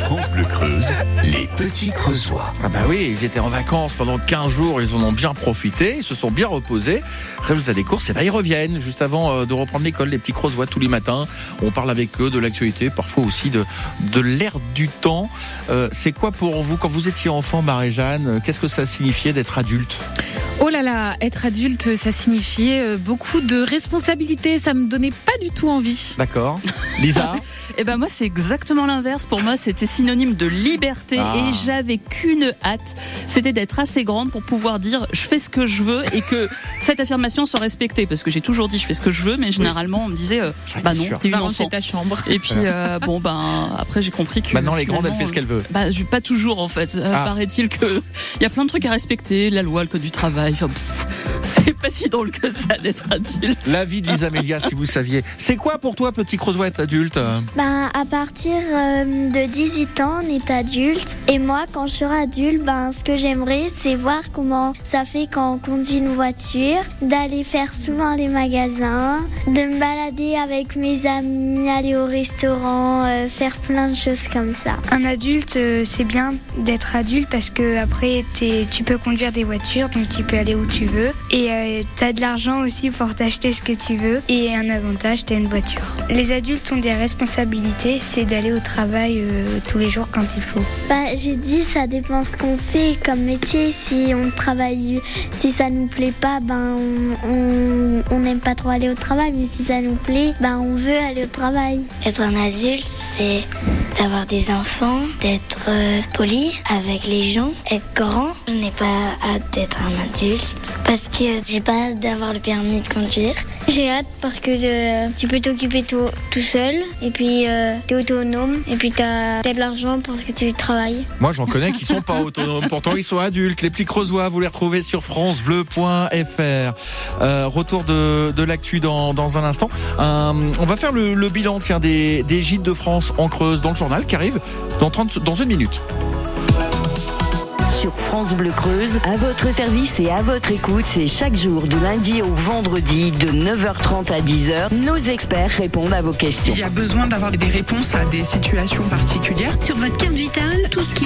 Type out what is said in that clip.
France Bleu Creuse, les petits Creusois. Ah bah oui, ils étaient en vacances pendant 15 jours, ils en ont bien profité, ils se sont bien reposés. Résultat des courses, et ben ils reviennent juste avant euh, de reprendre l'école, les petits creusois tous les matins. On parle avec eux de l'actualité, parfois aussi de, de l'air du temps. Euh, c'est quoi pour vous, quand vous étiez enfant, Marie-Jeanne, qu'est-ce que ça signifiait d'être adulte? Oh là là, être adulte, ça signifiait euh, beaucoup de responsabilités. Ça me donnait pas du tout envie. D'accord. Lisa Eh ben moi c'est exactement l'inverse. Pour moi c'était synonyme de liberté Ah. et j'avais qu'une hâte, c'était d'être assez grande pour pouvoir dire je fais ce que je veux et que cette affirmation soit respectée. Parce que j'ai toujours dit je fais ce que je veux, mais généralement on me disait euh, bah non t'es une ranger enfant. ta chambre. Et puis euh, bon ben après j'ai compris que Maintenant, les grandes, elle finalement, fait ce qu'elle veut. Bah je- pas toujours en fait. Ah. Paraît-il que il y a plein de trucs à respecter, la loi, le code du travail. fait, c'est pas si drôle que ça d'être adulte. La vie de Lisa Melia, si vous saviez. C'est quoi pour toi, petit creusois, être adulte Ben, à partir euh, de 18 ans, on est adulte. Et moi, quand je serai adulte, ben, ce que j'aimerais, c'est voir comment ça fait quand on conduit une voiture, d'aller faire souvent les magasins, de me balader avec mes amis, aller au restaurant, euh, faire plein de choses comme ça. Un adulte, euh, c'est bien d'être adulte parce que après, tu peux conduire des voitures, donc tu peux aller où tu veux. Et tu as de l'argent aussi pour t'acheter ce que tu veux. Et un avantage, tu as une voiture. Les adultes ont des responsabilités, c'est d'aller au travail euh, tous les jours quand il faut. Ben, j'ai dit, ça dépend ce qu'on fait comme métier. Si on travaille, si ça nous plaît pas, ben, on- on on n'aime pas trop aller au travail. Mais si ça nous plaît, ben, on veut aller au travail. Être un adulte, c'est d'avoir des enfants, d'être euh, poli avec les gens, être grand. Je n'ai pas hâte d'être un adulte parce que j'ai pas hâte d'avoir le permis de conduire. J'ai hâte parce que euh, tu peux t'occuper tout, tout seul et puis euh, t'es autonome et puis t'as as de l'argent parce que tu travailles. Moi, j'en connais qui sont pas autonomes. Pourtant, ils sont adultes. Les petits creusois, vous les retrouvez sur francebleu.fr. Euh, retour de, de l'actu dans, dans un instant. Euh, on va faire le, bilan des, des gîtes de France en Creuse dans le journal qui arrive dans, 30, dans une minute. Sur France Bleu Creuse, à votre service et à votre écoute, c'est chaque jour du lundi au vendredi de 9h30 à 10h. Nos experts répondent à vos questions. Il y a besoin d'avoir des réponses à des situations particulières. Sur votre carte vitale, tout ce qui